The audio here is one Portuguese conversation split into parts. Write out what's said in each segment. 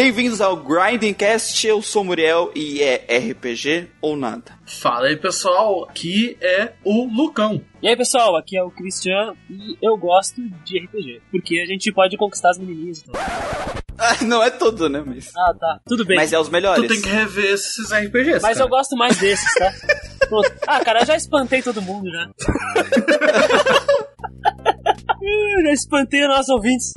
Bem-vindos ao Grinding Cast, eu sou o Muriel e é RPG ou nada. Fala aí pessoal, aqui é o Lucão. E aí pessoal, aqui é o Cristian e eu gosto de RPG, porque a gente pode conquistar as menininhas e tudo. Ah, não é tudo, né? Mas, Ah, tá, tudo bem. mas é os melhores. Tu tem que rever esses RPGs. Mas cara. eu gosto mais desses, tá? Pronto. Ah, cara, eu já espantei todo mundo já. Eu já espantei os nossos ouvintes.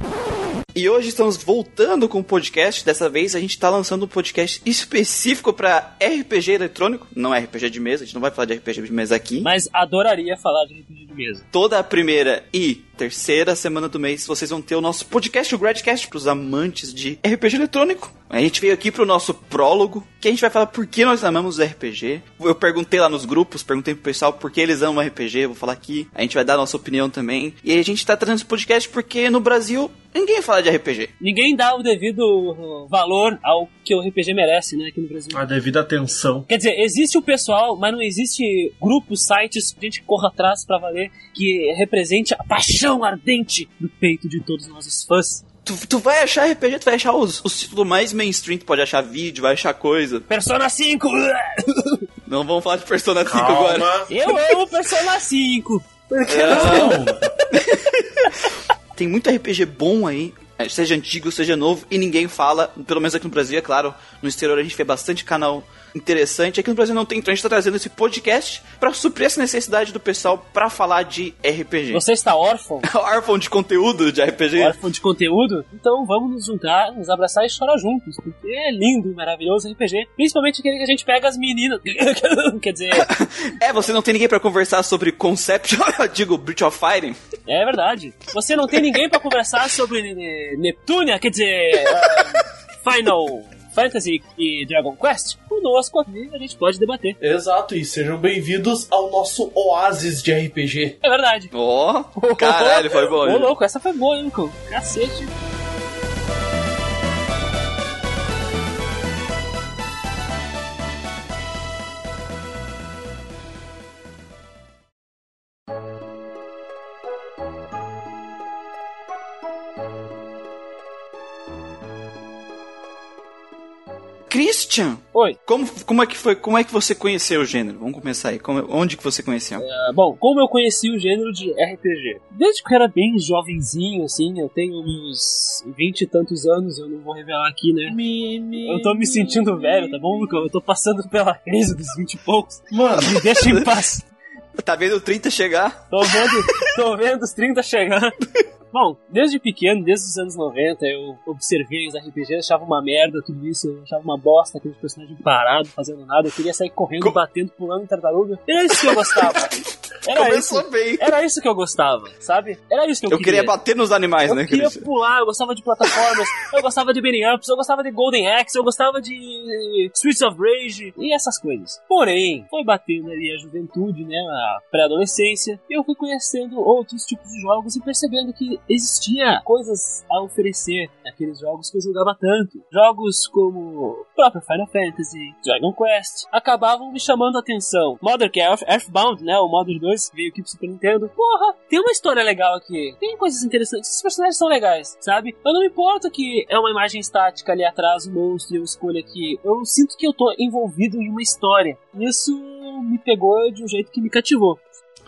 E hoje estamos voltando com o podcast. Dessa vez a gente tá lançando um podcast específico pra RPG eletrônico. Não é RPG de mesa, a gente não vai falar de RPG de mesa aqui. Mas adoraria falar de RPG de mesa. Toda a primeira e terceira semana do mês vocês vão ter o nosso podcast, o Gradcast, pros amantes de RPG eletrônico. A gente veio aqui pro nosso prólogo, que a gente vai falar por que nós amamos RPG. Eu perguntei lá nos grupos, perguntei pro pessoal por que eles amam RPG, vou falar aqui. A gente vai dar a nossa opinião também. E a gente tá trazendo esse podcast porque no Brasil ninguém fala de RPG. Ninguém dá o devido valor ao que o RPG merece, né, aqui no Brasil. A devida atenção. Quer dizer, existe o pessoal, mas não existe grupos, sites, gente que corra atrás pra valer, que represente a paixão ardente do peito de todos os fãs. Tu, tu vai achar RPG, tu vai achar os, os títulos mais mainstream, tu pode achar vídeo, vai achar coisa. Persona 5! Não vamos falar de Persona 5 agora. Calma. Eu amo Persona 5! Não. Tem muito RPG bom aí, eh, seja antigo, seja novo, e ninguém fala, pelo menos aqui no Brasil, é claro. No exterior a gente vê bastante canal interessante. Aqui no Brasil não tem, então a gente tá trazendo esse podcast pra suprir essa necessidade do pessoal pra falar de RPG. Você está órfão? órfão de conteúdo de RPG? órfão de conteúdo? Então vamos nos juntar, nos abraçar e chorar juntos, porque é lindo e maravilhoso RPG. Principalmente aquele que a gente pega as meninas. Quer dizer, É, você não tem ninguém pra conversar sobre Concept, digo, Breach of Fighting. é verdade. Você não tem ninguém pra conversar sobre eh, Neptunia, quer dizer, ah, Final Fantasy e Dragon Quest? Conosco aqui a gente pode debater. Exato, e sejam bem-vindos ao nosso oásis de RPG. É verdade. Ó, caralho, foi bom. Ô, louco, essa foi boa, hein? Cacete. Christian, Oi. como, como é que foi? Como é que você conheceu o gênero? Vamos começar aí. Como- onde que você conheceu? Ah, bom, como eu conheci o gênero de RPG? Desde que eu era bem jovenzinho, assim, eu tenho uns vinte e tantos anos, eu não vou revelar aqui, né? Eu tô me sentindo velho, tá bom, Lucão? Eu tô passando pela crise dos vinte e poucos. Mano, Me deixa em paz. Tá vendo o 30 chegar? Tô vendo, tô vendo os 30 chegando. Bom, desde pequeno, desde os anos 90, eu observei os RPGs, achava uma merda tudo isso, eu achava uma bosta aqueles personagens parados, fazendo nada, eu queria sair correndo, Co- batendo, pulando em tartaruga. Era isso que eu gostava. Era Começou isso. bem. Era isso que eu gostava, sabe? Era isso que eu, Eu queria bater nos animais, Eu né, queria Christian? pular, eu gostava de plataformas, eu gostava de beating ups, eu gostava de Golden Axe, eu gostava de Streets of Rage e essas coisas. Porém, foi batendo ali a juventude, né, a pré-adolescência, eu fui conhecendo outros tipos de jogos e percebendo que existia coisas a oferecer naqueles jogos que eu jogava tanto. Jogos como próprio Final Fantasy, Dragon Quest, acabavam me chamando a atenção. Mother que é Earth- Earthbound, né, o Mother 2 veio aqui pro Super Nintendo. Porra, tem uma história legal aqui. Tem coisas interessantes. Os personagens são legais, sabe? Eu não me importo que é uma imagem estática ali atrás, um monstro e eu escolho aqui. Eu sinto que eu tô envolvido em uma história. Isso me pegou de um jeito que me cativou.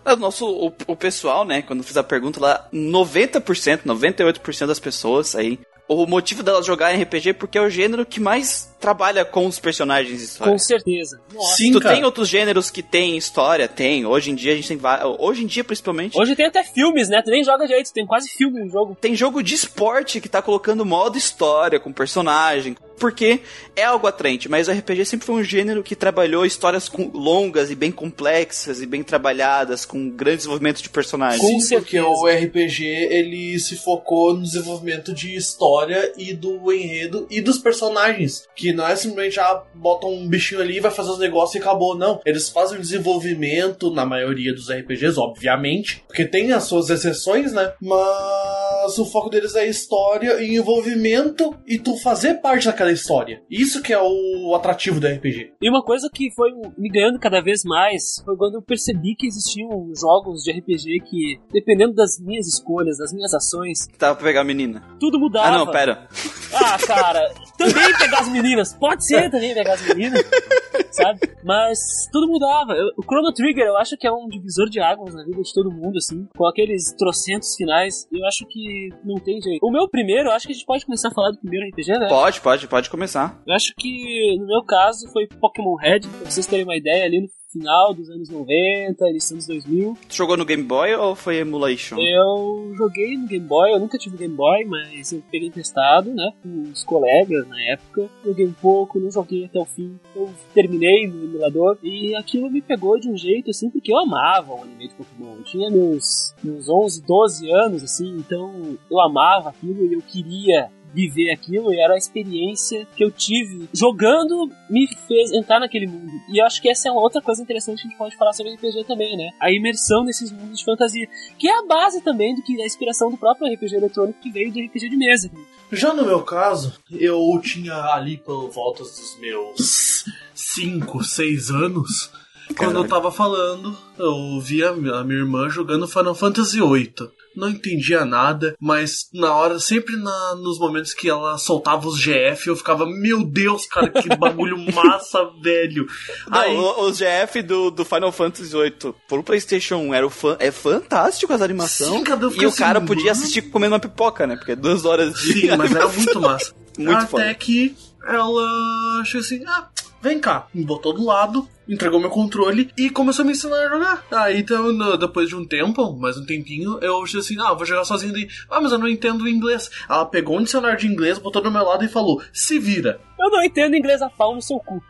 O nosso, o, o pessoal, né, quando fiz a pergunta lá, 90%, 98% das pessoas aí, o motivo delas jogarem RPG é porque é o gênero que mais trabalha com os personagens de história. Com certeza. Nossa. sim, tu cara. tem outros gêneros que tem história? Tem. Hoje em dia a gente tem Hoje em dia, principalmente. Hoje tem até filmes, né? Tu nem joga direito, tem quase filme no jogo. Tem jogo de esporte que tá colocando modo história, com personagem. Porque é algo atraente, mas o RPG sempre foi um gênero que trabalhou histórias com- longas e bem complexas e bem trabalhadas, com grande desenvolvimento de personagens. Com Sim, porque o RPG ele se focou no desenvolvimento de história e do enredo e dos personagens. Que Que não é simplesmente, ah, bota um bichinho ali, vai fazer os negócios e acabou. Não. Eles fazem o desenvolvimento, na maioria dos RPGs, obviamente. Porque tem as suas exceções, né? Mas o foco deles é história e envolvimento e tu fazer parte daquela história. Isso que é o atrativo do RPG. E uma coisa que foi me ganhando cada vez mais foi quando eu percebi que existiam jogos de RPG que, dependendo das minhas escolhas, das minhas ações, Tava pra pegar a menina. tudo mudava. Ah, não, pera. Ah, cara, também pegar as meninas. Pode ser também pegar as meninas, sabe? Mas tudo mudava. Eu- o Chrono Trigger eu acho que é um divisor de águas na vida de todo mundo, assim. Com aqueles trocentos finais. Eu acho que não tem jeito. O meu primeiro, eu acho que a gente pode começar a falar do primeiro RPG, né? Pode, pode, pode começar. Eu acho que no meu caso foi Pokémon Red, pra vocês terem uma ideia ali no final dos anos 90, início dos anos 2000. Tu jogou no Game Boy ou foi emulation? Eu joguei no Game Boy, eu nunca tive Game Boy, mas eu peguei emprestado, né, com os colegas na época. Joguei um pouco, não joguei até o fim. Eu terminei no emulador e aquilo me pegou de um jeito assim, porque eu amava o anime de Pokémon. Eu tinha meus, meus 11, 12 anos, assim, então eu amava aquilo e eu queria viver aquilo e era a experiência que eu tive jogando me fez entrar naquele mundo. E eu acho que essa é uma outra coisa interessante que a gente pode falar sobre RPG também, né? A imersão nesses mundos de fantasia, que é a base também do que a inspiração do próprio RPG eletrônico que veio do RPG de mesa. Já no meu caso, eu tinha ali por volta dos meus 5, 6 anos. Quando eu tava falando, eu via a minha irmã jogando Final Fantasy VIII. Não entendia nada, mas na hora, sempre na- nos momentos que ela soltava os GF, eu ficava, meu Deus, cara, que bagulho massa, velho. Não, Aí, o, o GF do, do Final Fantasy VIII pro PlayStation 1 era o fã, é fantástico as animações. Sim, cara, e o cara assim, podia mano. assistir comendo uma pipoca, né? Porque é duas horas de. Sim, mas era muito massa. Muito Até foda. que ela achou assim, ah, vem cá, me botou do lado, entregou meu controle e começou a me ensinar a jogar. Aí, então, no- depois de um tempo, mais um tempinho, eu achei assim, ah, vou jogar sozinho daí. Ah, mas eu não entendo inglês. Ela pegou um dicionário de inglês, botou do meu lado e falou, se vira. Eu não entendo inglês a pau no seu cu.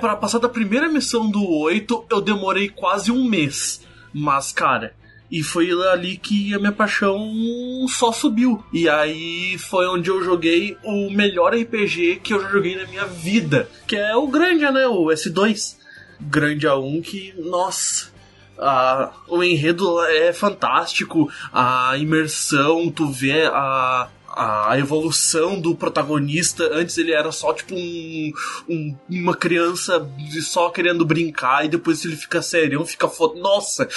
Pra passar da primeira missão do 8, eu demorei quase um mês. Mas, cara, e foi ali que a minha paixão só subiu. E aí foi onde eu joguei o melhor RPG que eu já joguei na minha vida. Que é o Grandia, né? O S2. Grandia 1 que, nossa. ah, o enredo é fantástico, a imersão, tu vê a, a evolução do protagonista. Antes ele era só tipo um, um- uma criança só querendo brincar, e depois ele fica sério, fica foda. Nossa!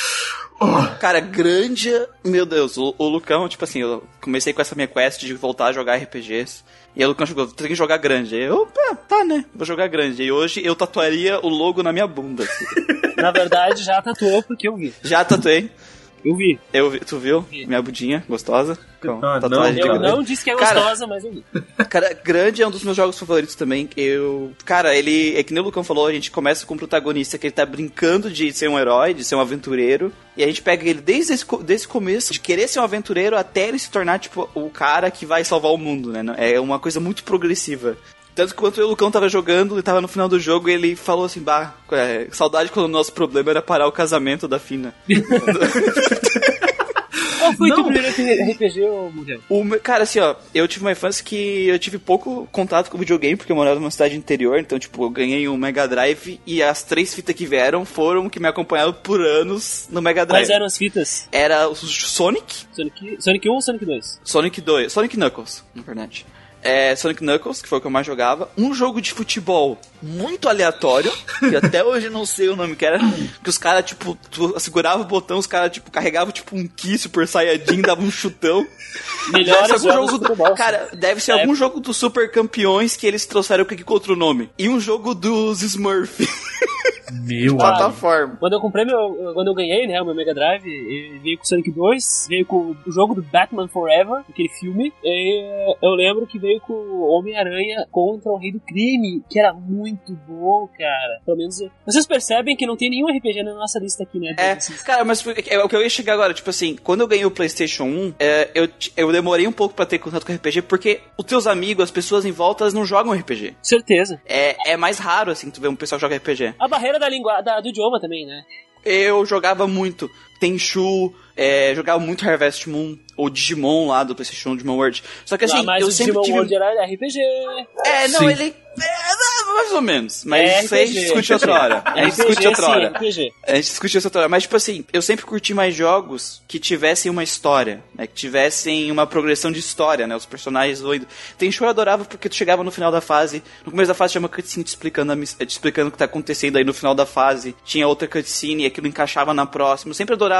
Oh, Cara, grande. Meu Deus, o, o Lucão, tipo assim, eu comecei com essa minha quest de voltar a jogar RPGs. E aí o Lucão jogou, tem que jogar grande. Eu, "Ah, tá, né? Vou jogar grande. E hoje eu tatuaria o logo na minha bunda. assim. Na verdade, já tatuou porque eu vi. Já tatuei. Eu vi. Eu vi, tu viu? Vi. Minha budinha, gostosa. Com Ah, tatuagem de Eu grande. não disse que é Cara- gostosa, mas eu vi. Cara, Grande é um dos meus jogos favoritos também. Eu. Cara, ele. É que nem o Lucão falou, a gente começa com o protagonista que ele tá brincando de ser um herói, de ser um aventureiro. E a gente pega ele desde esse, desde o começo, de querer ser um aventureiro, até ele se tornar, tipo, o cara que vai salvar o mundo, né? É uma coisa muito progressiva. Tanto que quando o Lucão tava jogando, ele tava no final do jogo e ele falou assim, bah, é, saudade quando o nosso problema era parar o casamento da Fina. Qual foi teu primeiro RPG, ô Muriel? O cara, assim, ó, eu tive uma infância que eu tive pouco contato com videogame, porque eu morava numa cidade interior, então, tipo, eu ganhei um Mega Drive e as três fitas que vieram foram que me acompanharam por anos no Mega Drive. Quais eram as fitas? Era o Sonic, Sonic, Sonic 1 ou Sonic 2? Sonic 2, Sonic Knuckles, na verdade. É, Sonic Knuckles, que foi o que eu mais jogava. Um jogo de futebol muito aleatório, que até hoje eu não sei o nome que era. Que os caras, tipo, tu segurava o botão, os caras, tipo, carregavam, tipo, um Kiss Super Saiyajin, davam um chutão. Ser algum jogo de futebol. Cara, deve ser É. algum jogo dos Super Campeões que eles trouxeram com com outro nome. E um jogo dos Smurf. meu plataforma. Quando eu comprei meu. Quando eu ganhei, né, o meu Mega Drive, ele veio com Sonic 2, veio com o jogo do Batman Forever, aquele filme. E eu lembro que veio com o Homem-Aranha contra o Rei do Crime, que era muito bom, cara. Pelo menos. Vocês percebem que não tem nenhum RPG na nossa lista aqui, né? É, cara, mas é o que eu ia chegar agora, tipo assim, quando eu ganhei o PlayStation 1, é, eu, eu demorei um pouco pra ter contato com RPG, porque os teus amigos, as pessoas em volta, elas não jogam RPG. Certeza. É, é mais raro, assim, tu ver um pessoal que joga RPG. A barreira da língua, da- do idioma também, né? eu jogava muito Tenchu, é, jogava muito Harvest Moon, ou Digimon lá do PlayStation Digimon World. Só que assim, Ah, mas eu o sempre Digimon tive. World era RPG. É, não, Sim. ele. É, mais ou menos. Mas É isso aí a gente RPG. discute outra hora. A gente discute outra hora. RPG. A gente discutiu isso outra hora. Mas, tipo assim, eu sempre curti mais jogos que tivessem uma história, né? Que tivessem uma progressão de história, né? Os personagens doidos. Tem show eu adorava porque tu chegava no final da fase. No começo da fase tinha uma cutscene te explicando, a miss- te explicando o que tá acontecendo aí no final da fase. Tinha outra cutscene e aquilo encaixava na próxima. Eu sempre adorava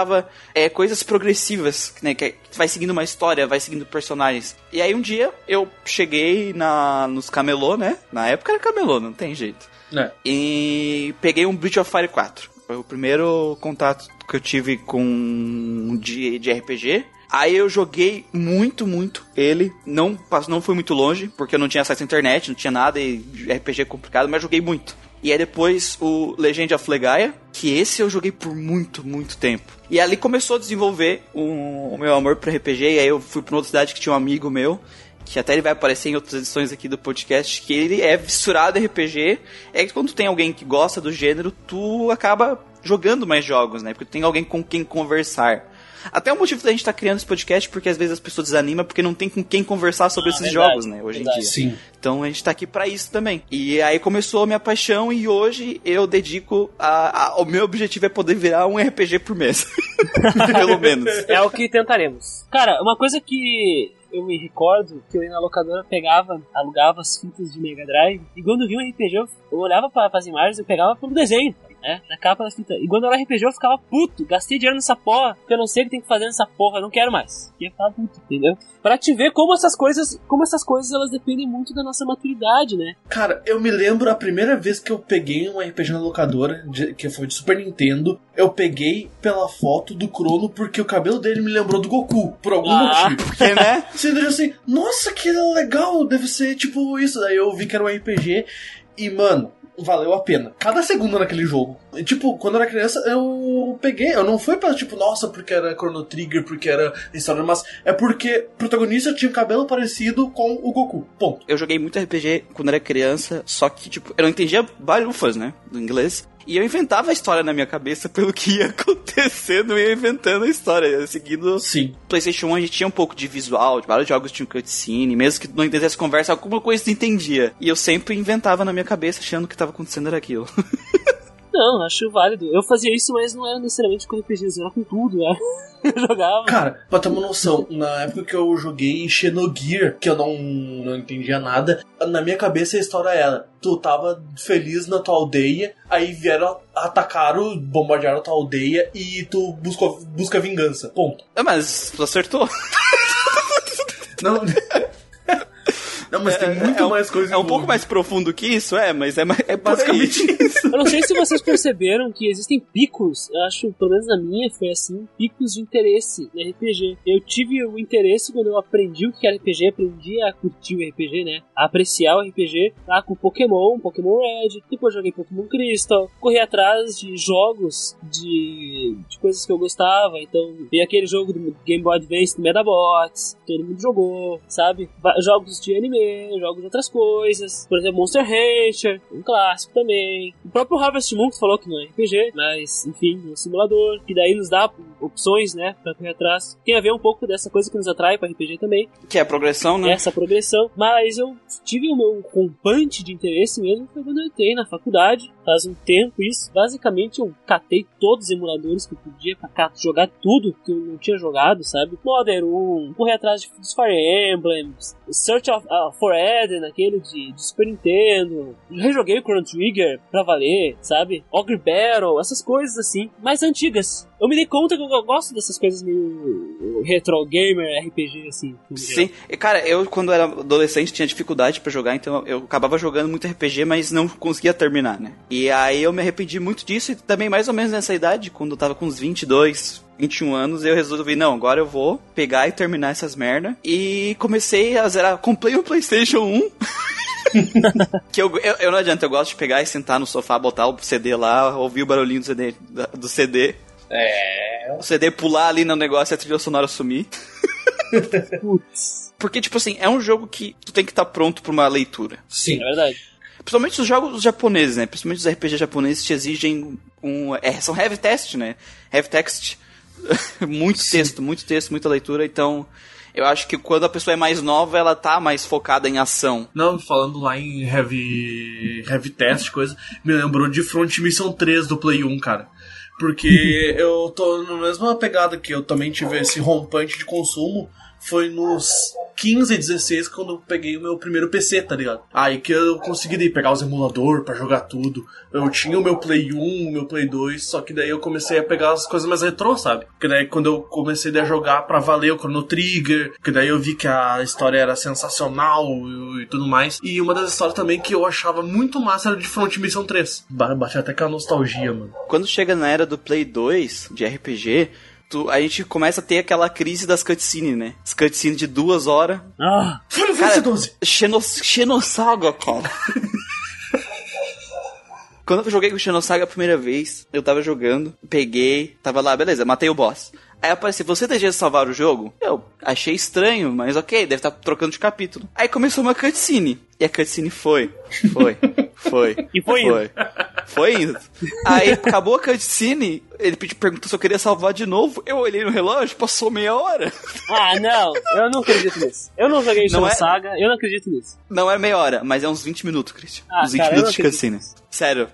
é, coisas progressivas, né? Que que vai seguindo uma história, vai seguindo personagens. E aí um dia eu cheguei na, nos camelô, né? Na época era camelô, não tem jeito. É. E peguei um Breath of Fire 4. Foi o primeiro contato que eu tive com de, de RPG. Aí eu joguei muito, muito ele. Não, não fui muito longe, porque eu não tinha acesso à internet, não tinha nada, e RPG é complicado, mas joguei muito. E aí depois o Legend of Legaia, que esse eu joguei por muito, muito tempo. E ali começou a desenvolver o, o meu amor por RPG, e aí eu fui pra outra cidade que tinha um amigo meu, que até ele vai aparecer em outras edições aqui do podcast, que ele é fissurado em RPG. É que quando tem alguém que gosta do gênero, tu acaba jogando mais jogos, né? Porque tem alguém com quem conversar. Até o motivo da gente estar criando esse podcast, porque às vezes as pessoas desanimam porque não tem com quem conversar sobre Ah, esses verdade, jogos, né? Hoje verdade. em dia. Sim. Então a gente tá aqui pra isso também. E aí começou a minha paixão e hoje eu dedico a, a- o meu objetivo é poder virar um RPG por mês. Pelo menos. É o que tentaremos. Cara, uma coisa que eu me recordo que eu ia na locadora, pegava, alugava as fitas de Mega Drive, e quando eu vi um RPG, eu, eu olhava para as imagens e pegava pelo desenho, né? Na capa da fita. E quando era RPG, eu ficava puto, gastei dinheiro nessa porra, porque eu não sei o que tem que fazer nessa porra, eu não quero mais. E eu ficava puto, entendeu? Pra te ver como essas coisas, como essas coisas elas dependem muito da nossa maturidade, né? Cara, eu me lembro a primeira vez que eu peguei um RPG na locadora, de- que foi de Super Nintendo, eu peguei pela foto do Crono porque o cabelo dele me lembrou do Goku, por algum Ah. motivo. Porque, né? Você entendeu assim, nossa, que legal, deve ser tipo isso. Daí eu vi que era um RPG e, mano, valeu a pena. Cada segundo naquele jogo. Tipo, quando eu era criança, eu peguei. Eu não fui pra, tipo, nossa, porque era Chrono Trigger, porque era história, mas é porque o protagonista tinha um cabelo parecido com o Goku. Ponto. Eu joguei muito RPG quando era criança, só que, tipo, eu não entendia balufas, né? Do inglês. E eu inventava a história na minha cabeça pelo que ia acontecendo, eu ia inventando a história, ia seguindo Sim. PlayStation 1 a gente tinha um pouco de visual, de vários jogos tinham cutscene, mesmo que não entendesse conversa, alguma coisa tu entendia. E eu sempre inventava na minha cabeça achando que tava acontecendo era aquilo. Não, acho válido. Eu fazia isso, mas não era necessariamente com RPGs, era com tudo, né? Eu jogava. Cara, pra ter uma noção, na época que eu joguei Xenogear, que eu não, não entendia nada, na minha cabeça a história era: tu tava feliz na tua aldeia, aí vieram, atacaram, bombardearam a tua aldeia e tu buscou, busca vingança. Ponto. Ah, Mas tu acertou. Não. não, mas tem muito é um, mais coisa É um pouco mais profundo que isso, é, mas é, é. Basicamente isso. Eu não sei se vocês perceberam que existem picos, eu acho, pelo menos na minha foi assim, picos de interesse no RPG. Eu tive o interesse quando eu aprendi o que era RPG, aprendi a curtir o RPG, né? A apreciar o RPG lá com Pokémon, Pokémon Red, depois joguei Pokémon Crystal, corri atrás de jogos de, de coisas que eu gostava, então vi aquele jogo do Game Boy Advance do Medabots, todo mundo jogou, sabe? Jogos de anime, jogos de outras coisas, por exemplo, Monster Rancher, um clássico também. O próprio Harvest Moon que falou que não é RPG, mas enfim, é um simulador, que daí nos dá opções, né, pra correr atrás. Tem a ver um pouco dessa coisa que nos atrai pra RPG também, Que é a progressão, né? essa progressão. Mas eu tive o meu rompante de interesse mesmo foi quando eu entrei na faculdade, faz um tempo isso. Basicamente eu catei todos os emuladores que eu podia pra cá, jogar tudo que eu não tinha jogado, sabe? Modern 1, correr atrás de, dos Fire Emblems, Search of, uh, for Eden, aquele de, de Super Nintendo. Rejoguei o Chrono Trigger pra valer, sabe? Ogre Battle, essas coisas assim, mais antigas. Eu me dei conta que eu gosto dessas coisas meio retro gamer, RPG, assim. Sim, E, cara, eu quando era adolescente tinha dificuldade pra jogar, então eu acabava jogando muito RPG, mas não conseguia terminar, né? E aí eu me arrependi muito disso e também mais ou menos nessa idade, quando eu tava com uns 22, 21 anos, eu resolvi, não, agora eu vou pegar e terminar essas merda. E comecei a zerar, comprei o PlayStation 1. que eu, eu, eu não adianta, eu gosto de pegar e sentar no sofá, botar o CD lá, ouvir o barulhinho do CD, do CD. É. O CD pular ali no negócio e a trilha sonora sumir. Putz, Porque, tipo assim, é um jogo que tu tem que estar pronto pra uma leitura. Sim. é verdade. Principalmente os jogos japoneses, né? Principalmente os RPG japoneses te exigem um. É, são heavy test, né? Heavy text. muito Sim. texto, muito texto, muita leitura, então. Eu acho que quando a pessoa é mais nova, ela tá mais focada em ação. Não, falando lá em heavy, heavy test, coisa, me lembrou de Front Mission 3 do Play 1, cara. Porque eu tô na mesma pegada que eu também tive esse rompante de consumo. Foi nos 15, 16 quando eu peguei o meu primeiro PC, tá ligado? Aí que eu consegui pegar os emuladores para jogar tudo. Eu tinha o meu Play 1, o meu Play 2, só que daí eu comecei a pegar as coisas mais retrô, sabe? Que daí quando eu comecei a jogar para valer o Chrono Trigger, que daí eu vi que a história era sensacional e, e, tudo mais. E uma das histórias também que eu achava muito massa era de Front Mission 3. Bate até com a nostalgia, mano. Quando chega na era do Play 2, de RPG, tu, a gente começa a ter aquela crise das cutscenes, né? As cutscenes de duas horas. Ah! Final Fantasy 12! Xenos, Xenosaga, cara. Quando eu joguei com o Xenosaga a primeira vez, eu tava jogando, peguei, tava lá, beleza, matei o boss. Aí apareceu, você deseja salvar o jogo? Eu achei estranho, mas ok, deve estar tá trocando de capítulo. Aí começou uma cutscene. E a cutscene foi, foi, foi. E foi, foi. Foi indo. Aí acabou a cutscene, ele pediu, perguntou se eu queria salvar de novo. Eu olhei no relógio, passou meia hora. Ah, não, eu não acredito nisso. Eu não joguei não é... Saga, eu não acredito nisso. Não é meia hora, mas é uns 20 minutos, Christian. Ah, uns 20 cara, minutos de cutscene. Sério,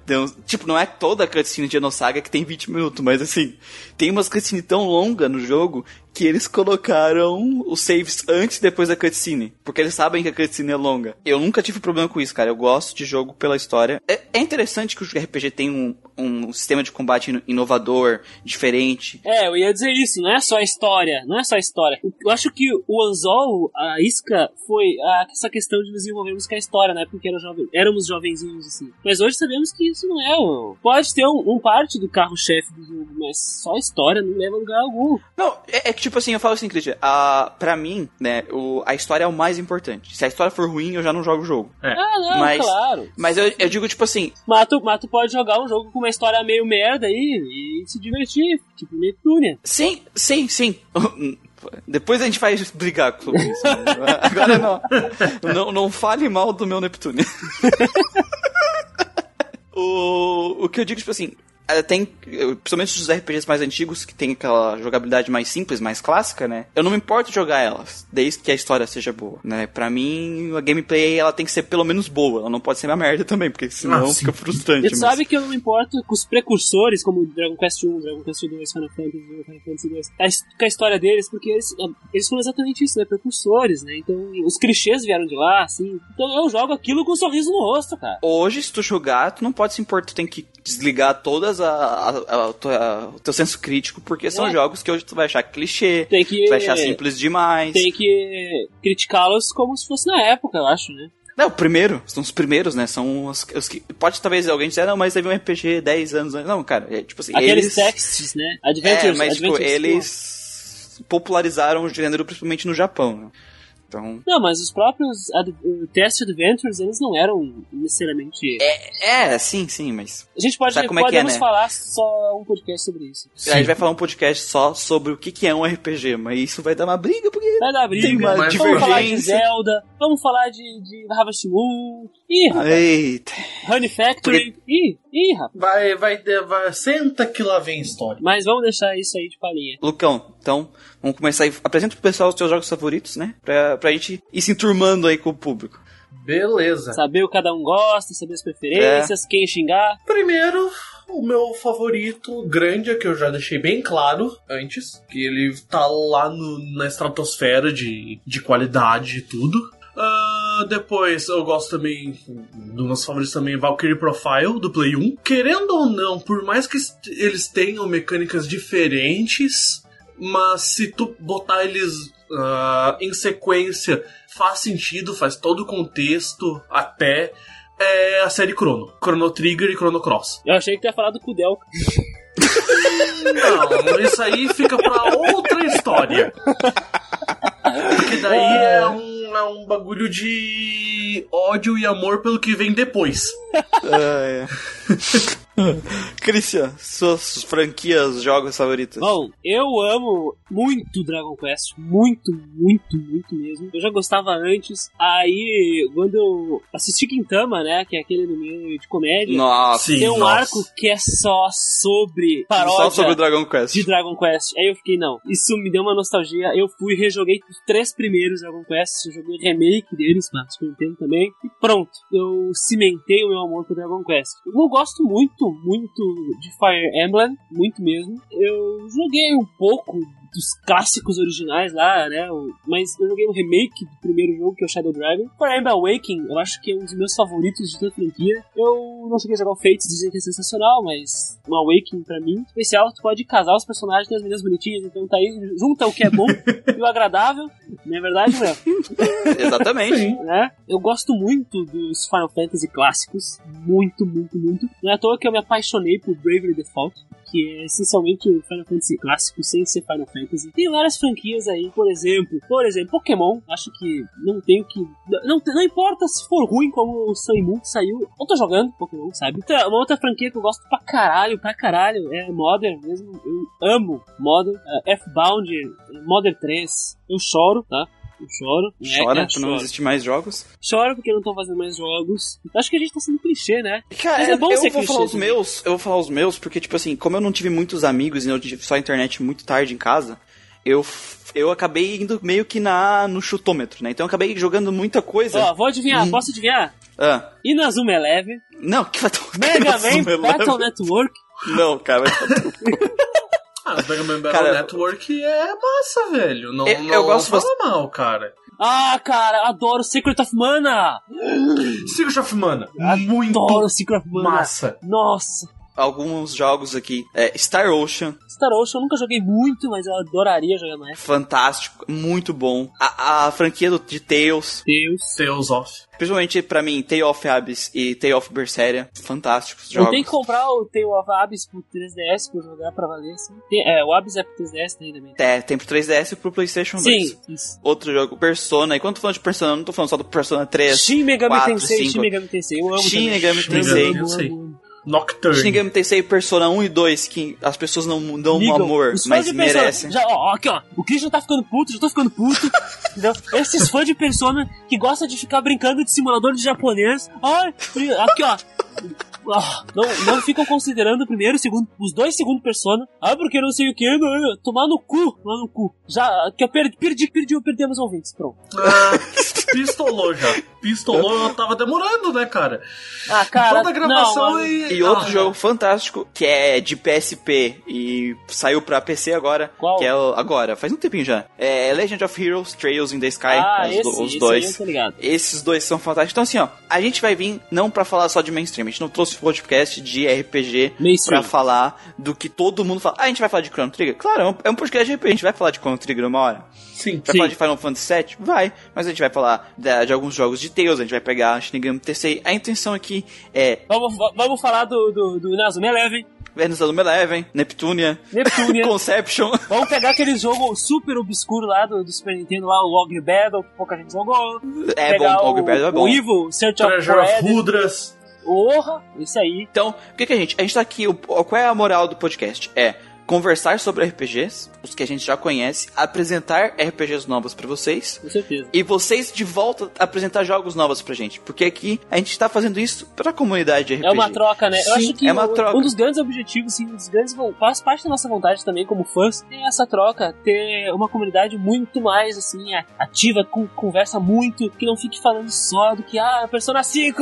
tipo, não é toda a cutscene de Enosaga que tem 20 minutos, mas assim, tem umas cutscenes tão longas no jogo que eles colocaram os saves antes e depois da cutscene. Porque eles sabem que a cutscene é longa. Eu nunca tive problema com isso, cara. Eu gosto de jogo pela história. É, é interessante que o RPG tem um, um sistema de combate inovador, diferente. É, eu ia dizer isso. Não é só a história. Não é só a história. Eu acho que o Anzol, a isca, foi a, essa questão de desenvolvermos com a história, né? Porque era jovem, éramos jovenzinhos assim. Mas hoje sabemos que isso não é. Pode ter um, um parte do carro-chefe do jogo, mas só a história não leva a lugar algum. Não, é, é que tipo assim, eu falo assim, Christian, a, pra mim, né, o, a história é o mais importante. Se a história for ruim, eu já não jogo o jogo. É. Ah, não, mas, claro. Mas eu, eu digo, tipo assim. Mas tu pode jogar um jogo com uma história meio merda aí e se divertir. Tipo Neptune. Sim, sim, sim. Depois a gente vai brigar sobre isso. Agora não, não. Não fale mal do meu Neptune. o, o que eu digo, tipo assim, tem, principalmente os RPGs mais antigos, que tem aquela jogabilidade mais simples, mais clássica, né? Eu não me importo jogar elas, desde que a história seja boa, né? Pra mim, a gameplay, ela tem que ser pelo menos boa, ela não pode ser uma merda também, porque senão ah, fica frustrante. Você mas... sabe que eu não me importo com os precursores, como Dragon Quest 1, Dragon Quest 2, Final Fantasy, Final Fantasy 2, com a história deles, porque eles, eles foram exatamente isso, né? Precursores, né? Então, os clichês vieram de lá, assim. Então eu jogo aquilo com um sorriso no rosto, cara. Hoje, se tu jogar, tu não pode se importar, tu tem que desligar todas a, a, a, o teu senso crítico, porque são é. jogos que hoje tu vai achar clichê, tem que, tu vai achar simples demais. Tem que criticá-los como se fosse na época, eu acho, né? Não, o primeiro, são os primeiros, né? São os, os que. Pode talvez alguém dizer, não, mas teve um RPG 10 anos antes. Não, cara, é tipo assim. Aqueles eles... texts, né? Adventures, é, mas tipo, Adventures, tipo, eles popularizaram o gênero principalmente no Japão. Né? Então... Não, mas os próprios ad Test Adventures, eles não eram necessariamente. É, é, sim, sim, mas. A gente pode Sabe como podemos é que é, né? falar só um podcast sobre isso. Sim. A gente vai falar um podcast só sobre o que, que é um RPG, mas isso vai dar uma briga, porque. Vai dar briga, tem uma mas vamos falar de Zelda, vamos falar de, de Harvest Moon. Ih, rapaz. Eita. Honey Factory. Porque... Ih, ih, rapaz. Vai, vai, vai, senta que lá vem história. Mas vamos deixar isso aí de palhinha. Lucão, então, vamos começar aí. Apresenta pro pessoal os seus jogos favoritos, né? Pra, pra gente ir se enturmando aí com o público. Beleza. Saber o que cada um gosta, saber as preferências, é. quem xingar. Primeiro, o meu favorito, grande, que eu já deixei bem claro antes, que ele tá lá no, na estratosfera de, de qualidade e tudo. Uh, depois eu gosto também dos meus favoritos também Valkyrie Profile do Play 1. Querendo ou não, por mais que eles tenham mecânicas diferentes, mas se tu botar eles uh, em sequência, faz sentido, faz todo o contexto, até é a série Chrono. Chrono Trigger e Chrono Cross. Eu achei que tu ia falar do Kudel. Não, isso aí fica pra outra história. Porque daí é, um, é um bagulho de ódio e amor pelo que vem depois. Ah, é. Christian, suas franquias, jogos favoritos? Bom, eu amo muito Dragon Quest. Muito, muito, muito mesmo. Eu já gostava antes. Aí, quando eu assisti Quintama, né? Que é aquele anime de comédia. Nossa. Tem um nossa. arco que é só sobre paródia só sobre Dragon Quest. de Dragon Quest. Aí eu fiquei, não, isso me deu uma nostalgia. Eu fui e rejoguei os três primeiros Dragon Quest, eu joguei remake deles, pra Super Nintendo também. E pronto, eu cimentei o meu amor por Dragon Quest. Eu gosto muito, muito de Fire Emblem, muito mesmo. Eu joguei um pouco dos clássicos originais lá, né? o- Mas eu joguei o remake do primeiro jogo, que é o Shadow Dragon. Fire Emblem Awakening, eu acho que é um dos meus favoritos de toda a franquia. Eu não cheguei a jogar o Fates, dizem que é sensacional, mas um Awakening pra mim, especial, tu pode casar os personagens, tem as meninas bonitinhas, então tá aí, junta o que é bom e o agradável, não é verdade, Léo? Exatamente. né? Eu gosto muito dos Final Fantasy clássicos, muito, muito, muito. Não é à toa que eu me apaixonei por Bravely Default, que é essencialmente o Final Fantasy clássico sem ser Final Fantasy. Tem várias franquias aí, por exemplo, por exemplo, Pokémon, acho que não tenho que não, não importa se for ruim como o que saiu, eu tô jogando Pokémon, sabe? Outra- Uma outra franquia que eu gosto pra caralho, pra caralho, é Modern mesmo. Eu amo Modern, uh, F-Bound, Modern 3. Eu choro, tá? Eu choro. É, Chora é, pra não existir mais jogos. Choro porque não tô fazendo mais jogos. Acho que a gente tá sendo clichê, né? Cara, Mas é bom eu ser vou clichê falar os também. meus, eu vou falar os meus, porque, tipo assim, como eu não tive muitos amigos e eu tive só internet muito tarde em casa, eu, eu acabei indo meio que na, no chutômetro, né? Então eu acabei jogando muita coisa. Ó, vou adivinhar, Hum. posso adivinhar? Ah, Inazuma Eleven, não, que vai tomar Mega Man Battle. Network. Não, cara, vai Ah, o Mega Man Battle Cara, Network é massa, velho. Não, Eu- não, eu gosto não fala mal, cara. Ah, cara, adoro Secret of Mana! Secret of Mana. Muito Adoro Secret of Mana. massa. Nossa. Alguns jogos aqui. É, Star Ocean, Star Ocean eu nunca joguei muito, mas eu adoraria jogar mais. fantástico, muito bom. A, a franquia do, de Tales, Deus. Tales of. principalmente pra mim, Tale of Abyss e Tale of Berseria, fantásticos Eu jogos. tenho que comprar o Tale of Abyss pro 3DS pra eu jogar pra valer, assim. Tem- é, o Abyss é pro 3DS tem também. É, tem pro 3DS e pro PlayStation 2. Sim, isso. Outro jogo, Persona. E quando eu tô falando de Persona, eu não tô falando só do Persona 3. Shin Megami 4, Tensei, 5. Shin Megami Tensei, eu amo Shin também. Megami Shin Tensei. Megami Tensei. Eu. Nocturne. Shin Megami Tensei Persona 1 e 2, que as pessoas não dão um amor, Os mas Persona- merecem. Já, ó, aqui, ó. O Christian tá ficando puto, já tô ficando puto. entendeu? Esses fãs de Persona que gostam de ficar brincando de simulador de japonês. Ai, e- aqui, ó. Não, não ficam considerando o primeiro, o segundo, os dois segundos Persona. Ah, porque não sei o que, tomar no cu, tomar no cu. Já, que eu perdi, perdi, perdi, perdemos ouvintes, pronto. Ah, pistolou já. Pistolou, eu tava demorando, né, cara? Ah, cara, Toda a gravação não, e. E outro Ah, jogo fantástico, que é de PSP e saiu pra PC agora, Qual? que é o, agora, faz um tempinho já. É Legend of Heroes, Trails in the Sky, Ah, os, esse, do- os esse aí dois. eu tô ligado. Esses dois são fantásticos. Então, assim, ó, a gente vai vir não pra falar só de mainstream, a gente não trouxe podcast de RPG Mainstream. pra falar do que todo mundo fala. Ah, a gente vai falar de Chrono Trigger? Claro, é um, é um podcast de RPG, a gente vai falar de Chrono Trigger uma hora. Sim. Vai Sim. falar de Final Fantasy VII? Vai. Mas a gente vai falar da- de alguns jogos de Tales, a gente vai pegar Shinigami Tensei. A intenção aqui é Vamos, vamos falar do, do, do Inazuma Eleven, Venus Aluma Eleven, Neptunia, Neptunia. Conception. Vamos pegar aquele jogo super obscuro lá do, do Super Nintendo, lá, o Ogre Battle, que pouca gente jogou. É pegar bom, o, Ogre Battle é bom. O Evil, Search of Treasure of Eden. Rudras. Porra, esse aí. Então, o que, que a gente. A gente tá aqui. O, qual é a moral do podcast? É conversar sobre RPGs, os que a gente já conhece, apresentar RPGs novos pra vocês. Com certeza. E vocês de volta apresentar jogos novos pra gente. Porque aqui a gente tá fazendo isso pra comunidade de RPG. É uma troca, né? Eu Sim, acho que é uma o- troca. um dos grandes objetivos, um dos grandes faz parte da nossa vontade também como fãs, é essa troca, ter uma comunidade muito mais assim ativa, com conversa muito, que não fique falando só do que ah, Persona 5.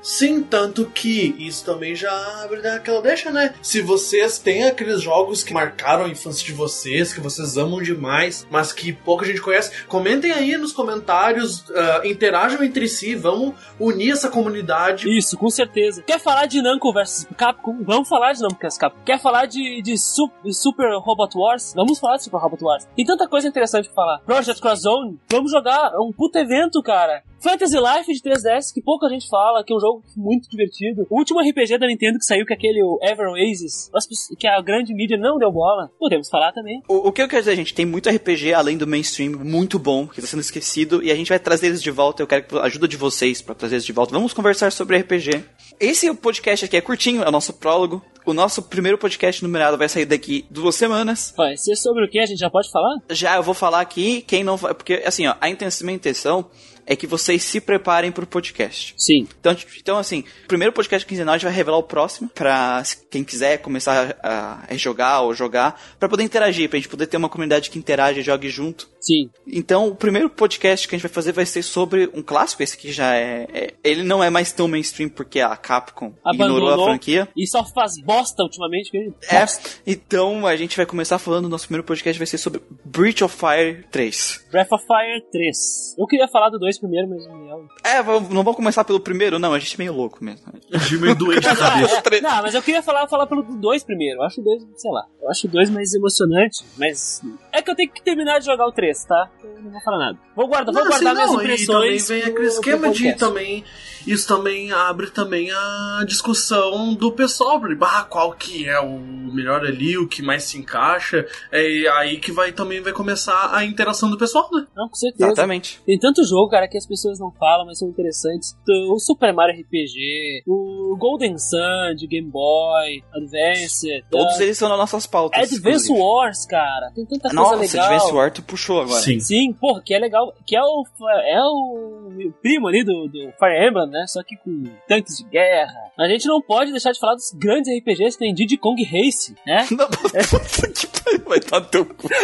Sim, tanto que isso também já abre aquela deixa, né? Se vocês têm aqueles jogos que marcaram a infância de vocês, que vocês amam demais, mas que pouca gente conhece, comentem aí nos comentários, ah, interajam entre si, vamos unir essa comunidade. Isso, com certeza. Quer falar de Namco vs Capcom? Vamos falar de Namco vs Capcom. Quer falar de, de, Su- de Super Robot Wars? Vamos falar de Super Robot Wars. Tem tanta coisa interessante pra falar. Project Cross Zone? Vamos jogar. É um puto evento, cara. Fantasy Life de 3DS, que pouca gente fala, que é um jogo muito divertido. O último RPG da Nintendo que saiu, que é aquele Ever Oasis, que a grande mídia não deu bola. Podemos falar também. O, o que eu quero dizer, gente, tem muito RPG além do mainstream, muito bom, que tá sendo esquecido, e a gente vai trazer eles de volta. Eu quero que a ajuda de vocês pra trazer eles de volta. Vamos conversar sobre RPG. Esse podcast aqui é curtinho, é o nosso prólogo. O nosso primeiro podcast numerado vai sair daqui duas semanas. Vai ser sobre o que? A gente já pode falar? Já eu vou falar aqui, quem não vai. Porque, assim, ó, a intenção, minha intenção é que vocês se preparem pro podcast. Sim. Então, então assim, o primeiro podcast quinzenal a gente vai revelar o próximo pra quem quiser começar a, a jogar ou jogar, pra poder interagir, pra gente poder ter uma comunidade que interage e jogue junto. Sim. Então, o primeiro podcast que a gente vai fazer vai ser sobre um clássico, esse que já é, é ele não é mais tão mainstream porque a Capcom ignorou a franquia. E só faz bosta ultimamente. Que é, então a gente vai começar falando, nosso primeiro podcast vai ser sobre Breach of Fire 3. Breath of Fire 3. Eu queria falar do 2 primeiro, mas não É, não vamos começar pelo primeiro, não, a gente é meio louco mesmo. A gente é meio doente na cabeça. não, mas eu queria falar, falar pelo 2 primeiro. Eu acho o 2, sei lá, eu acho o 2 mais emocionante, mas é que eu tenho que terminar de jogar o 3, tá? Eu não vou falar nada. Vou guardar, vou guardar assim, minhas impressões. E também vem aquele esquema de também isso também abre também a discussão do pessoal, bah, qual que é o melhor ali, o que mais se encaixa, é aí que vai também vai começar a interação do pessoal, né? Não, com certeza. Exatamente. Tem tanto jogo, cara, que as pessoas não falam, mas são interessantes. O Super Mario RPG, o Golden Sun de Game Boy, Advance. Todos eles são nas nossas pautas. Advance inclusive. Wars, cara, tem tanta Nossa, coisa legal. Nossa, Advance Wars tu puxou agora. Sim. Sim, porra, que é legal, que é o, é o primo ali do, do Fire Emblem, né? Só que com tanques de guerra. A gente não pode deixar de falar dos grandes RPGs que tem Diddy Kong Race, né? Não, é. que vai estar teu cu.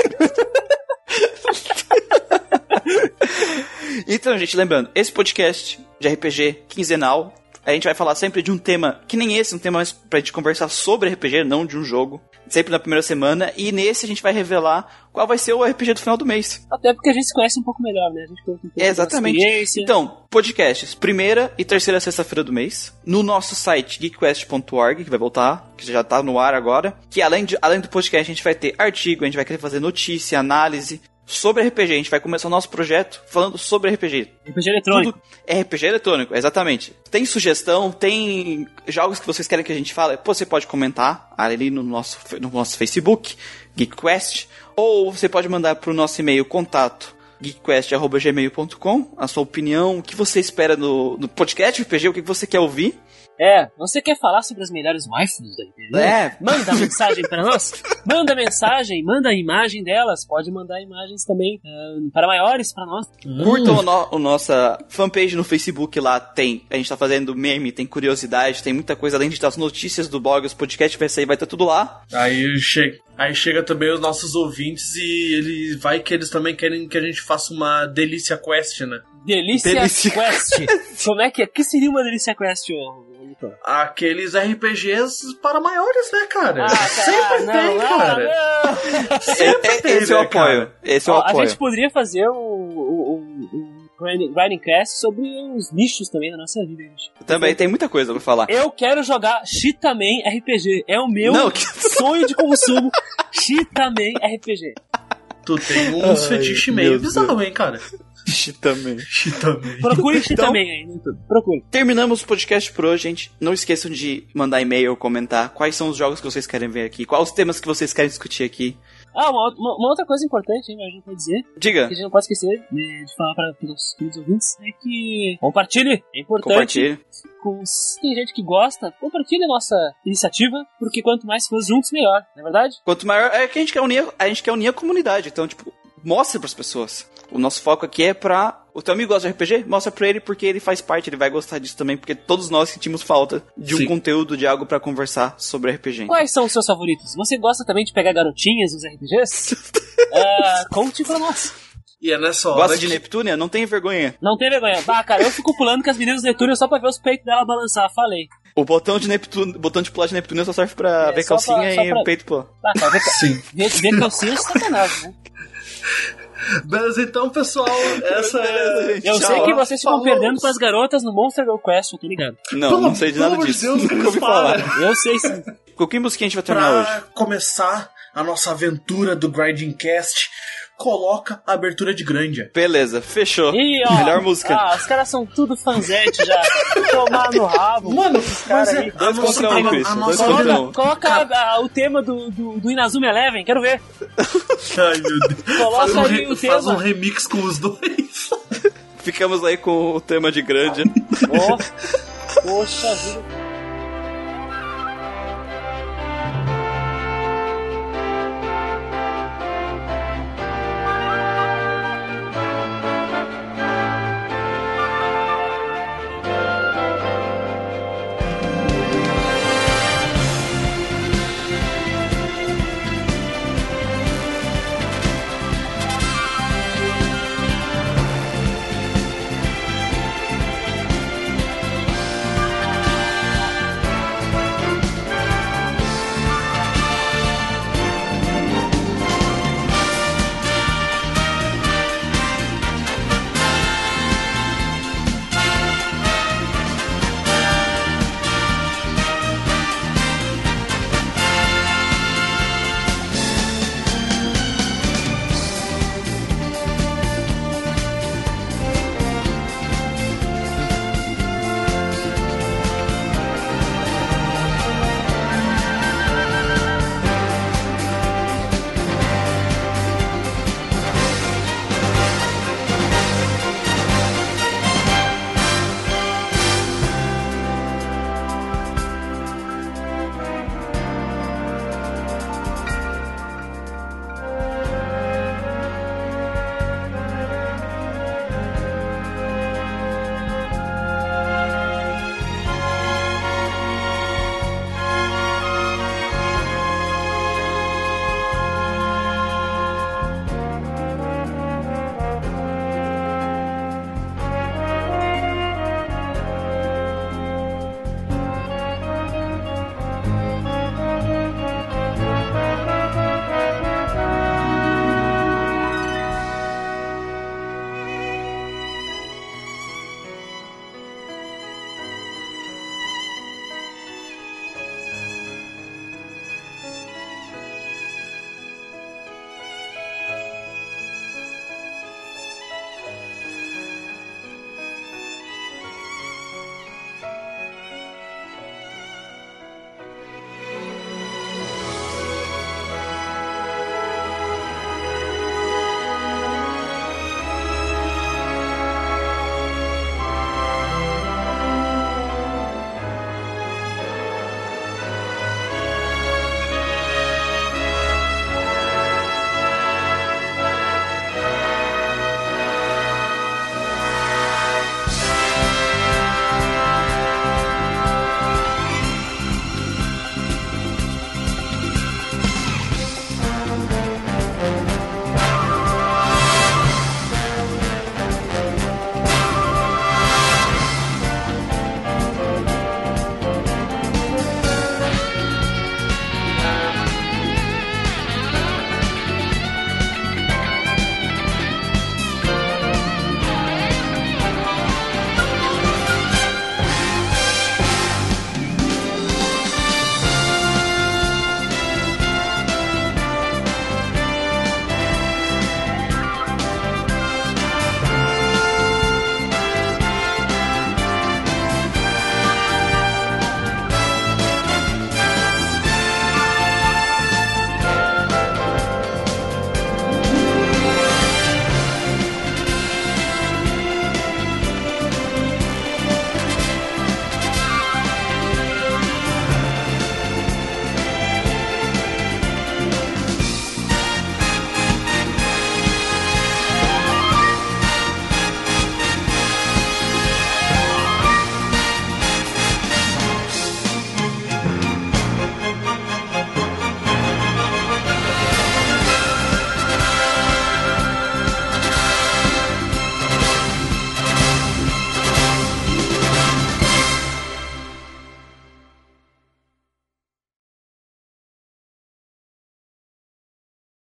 então, gente, lembrando, esse podcast de RPG quinzenal a gente vai falar sempre de um tema que nem esse, um tema mais pra gente conversar sobre RPG, não de um jogo. Sempre na primeira semana. E nesse a gente vai revelar qual vai ser o RPG do final do mês. Até porque a gente se conhece um pouco melhor, né? A gente um é, Exatamente. Então, podcasts, primeira e terceira sexta-feira do mês. No nosso site geekquest.org, que vai voltar, que já tá no ar agora. Que além, de, além do podcast, a gente vai ter artigo, a gente vai querer fazer notícia, análise, sobre RPG. A gente vai começar o nosso projeto falando sobre RPG. RPG eletrônico. Tudo é RPG eletrônico, exatamente. Tem sugestão, tem jogos que vocês querem que a gente fale, Pô, você pode comentar ali no nosso, no nosso Facebook, GeekQuest, ou você pode mandar para o nosso e-mail contato geekquest.gmail.com a sua opinião, o que você espera no, no podcast RPG, o que você quer ouvir. É, você quer falar sobre as melhores waifus da RPG? É. Manda mensagem para nós. Manda mensagem, manda a imagem delas. Pode mandar imagens também uh, para maiores para nós. Curtam hum. a, nossa fanpage no Facebook lá. Tem, a gente tá fazendo meme, tem curiosidade, tem muita coisa além de das notícias do blog, os podcasts vai sair, vai estar tá tudo lá. Aí chega, aí chega também os nossos ouvintes e ele vai que eles também querem que a gente faça uma delícia quest, né? Delícia, delícia. Quest. Como é que é? O que seria uma delícia quest, ô? Aqueles RPGs para maiores, né, cara? Ah, Sempre não, tem, não, cara. Não. Sempre tem, Esse eu né, apoio. Esse eu apoio. A gente poderia fazer o, o, o, Grinding Cast sobre os nichos também da nossa vida. Gente. Também tem muita coisa pra falar. Eu quero jogar Shitaman RPG. É o meu sonho de consumo. Shitaman RPG. Tu tem uns fetiches meio bizarros, hein, cara? Chitaman. Chitaman. Procure Chitaman então, aí no YouTube. Procure. Terminamos o podcast por hoje, gente. Não esqueçam de mandar e-mail ou comentar quais são os jogos que vocês querem ver aqui, quais os temas que vocês querem discutir aqui. Ah, uma, uma, uma outra coisa importante, hein, a gente pode dizer. Diga. Que a gente não pode esquecer de, de falar para os nossos queridos ouvintes é que compartilhe. É importante. Compartilhe. Com, tem gente que gosta, compartilhe a nossa iniciativa, porque quanto mais fãs juntos, melhor, não é verdade? Quanto maior. É que a gente quer unir, a gente quer unir a comunidade. Então, tipo, mostre para as pessoas. O nosso foco aqui é pra. O teu amigo gosta de RPG? Mostra pra ele porque ele faz parte, ele vai gostar disso também, porque todos nós sentimos falta de um Sim. conteúdo, de algo para conversar sobre RPG. Quais são os seus favoritos? Você gosta também de pegar garotinhas nos RPGs? uh, conte pra nós. E é nessa hora. Gosta de Neptúnia? Não tem vergonha. Não tem vergonha. Bah, cara, eu fico pulando com as meninas de Neptúnia só pra ver os peitos dela balançar, falei. O botão de Neptúnia, botão de pular de Neptúnia só serve pra é, ver calcinha pra, e pra... o peito pô. Ah, cara, ver, Sim. Ver, ver calcinha é sacanagem, né? Beleza, então, pessoal, essa é. Eu Tchau. sei que vocês ficam Falou. perdendo pras garotas no Monster Girl Quest, eu tô ligado. Não, pelo, não sei de nada disso. Deus, Nunca ouvi falar. Eu sei sim. Com que música a gente vai terminar pra hoje? Pra começar a nossa aventura do Grinding Cast, coloca a abertura de Grandia. Beleza, fechou. E, ó, Melhor música. Ah, os caras são tudo fanzete já. Tomar no rabo. Mano, mas é, dois contra um, Christian. Dois contra um. Coloca a, a, o tema do, do, do Inazuma Eleven, quero ver. Ai, meu Deus. Coloca faz um, aí o faz tema. um remix com os dois. Ficamos aí com o tema de Grandia. Oh. Poxa vida.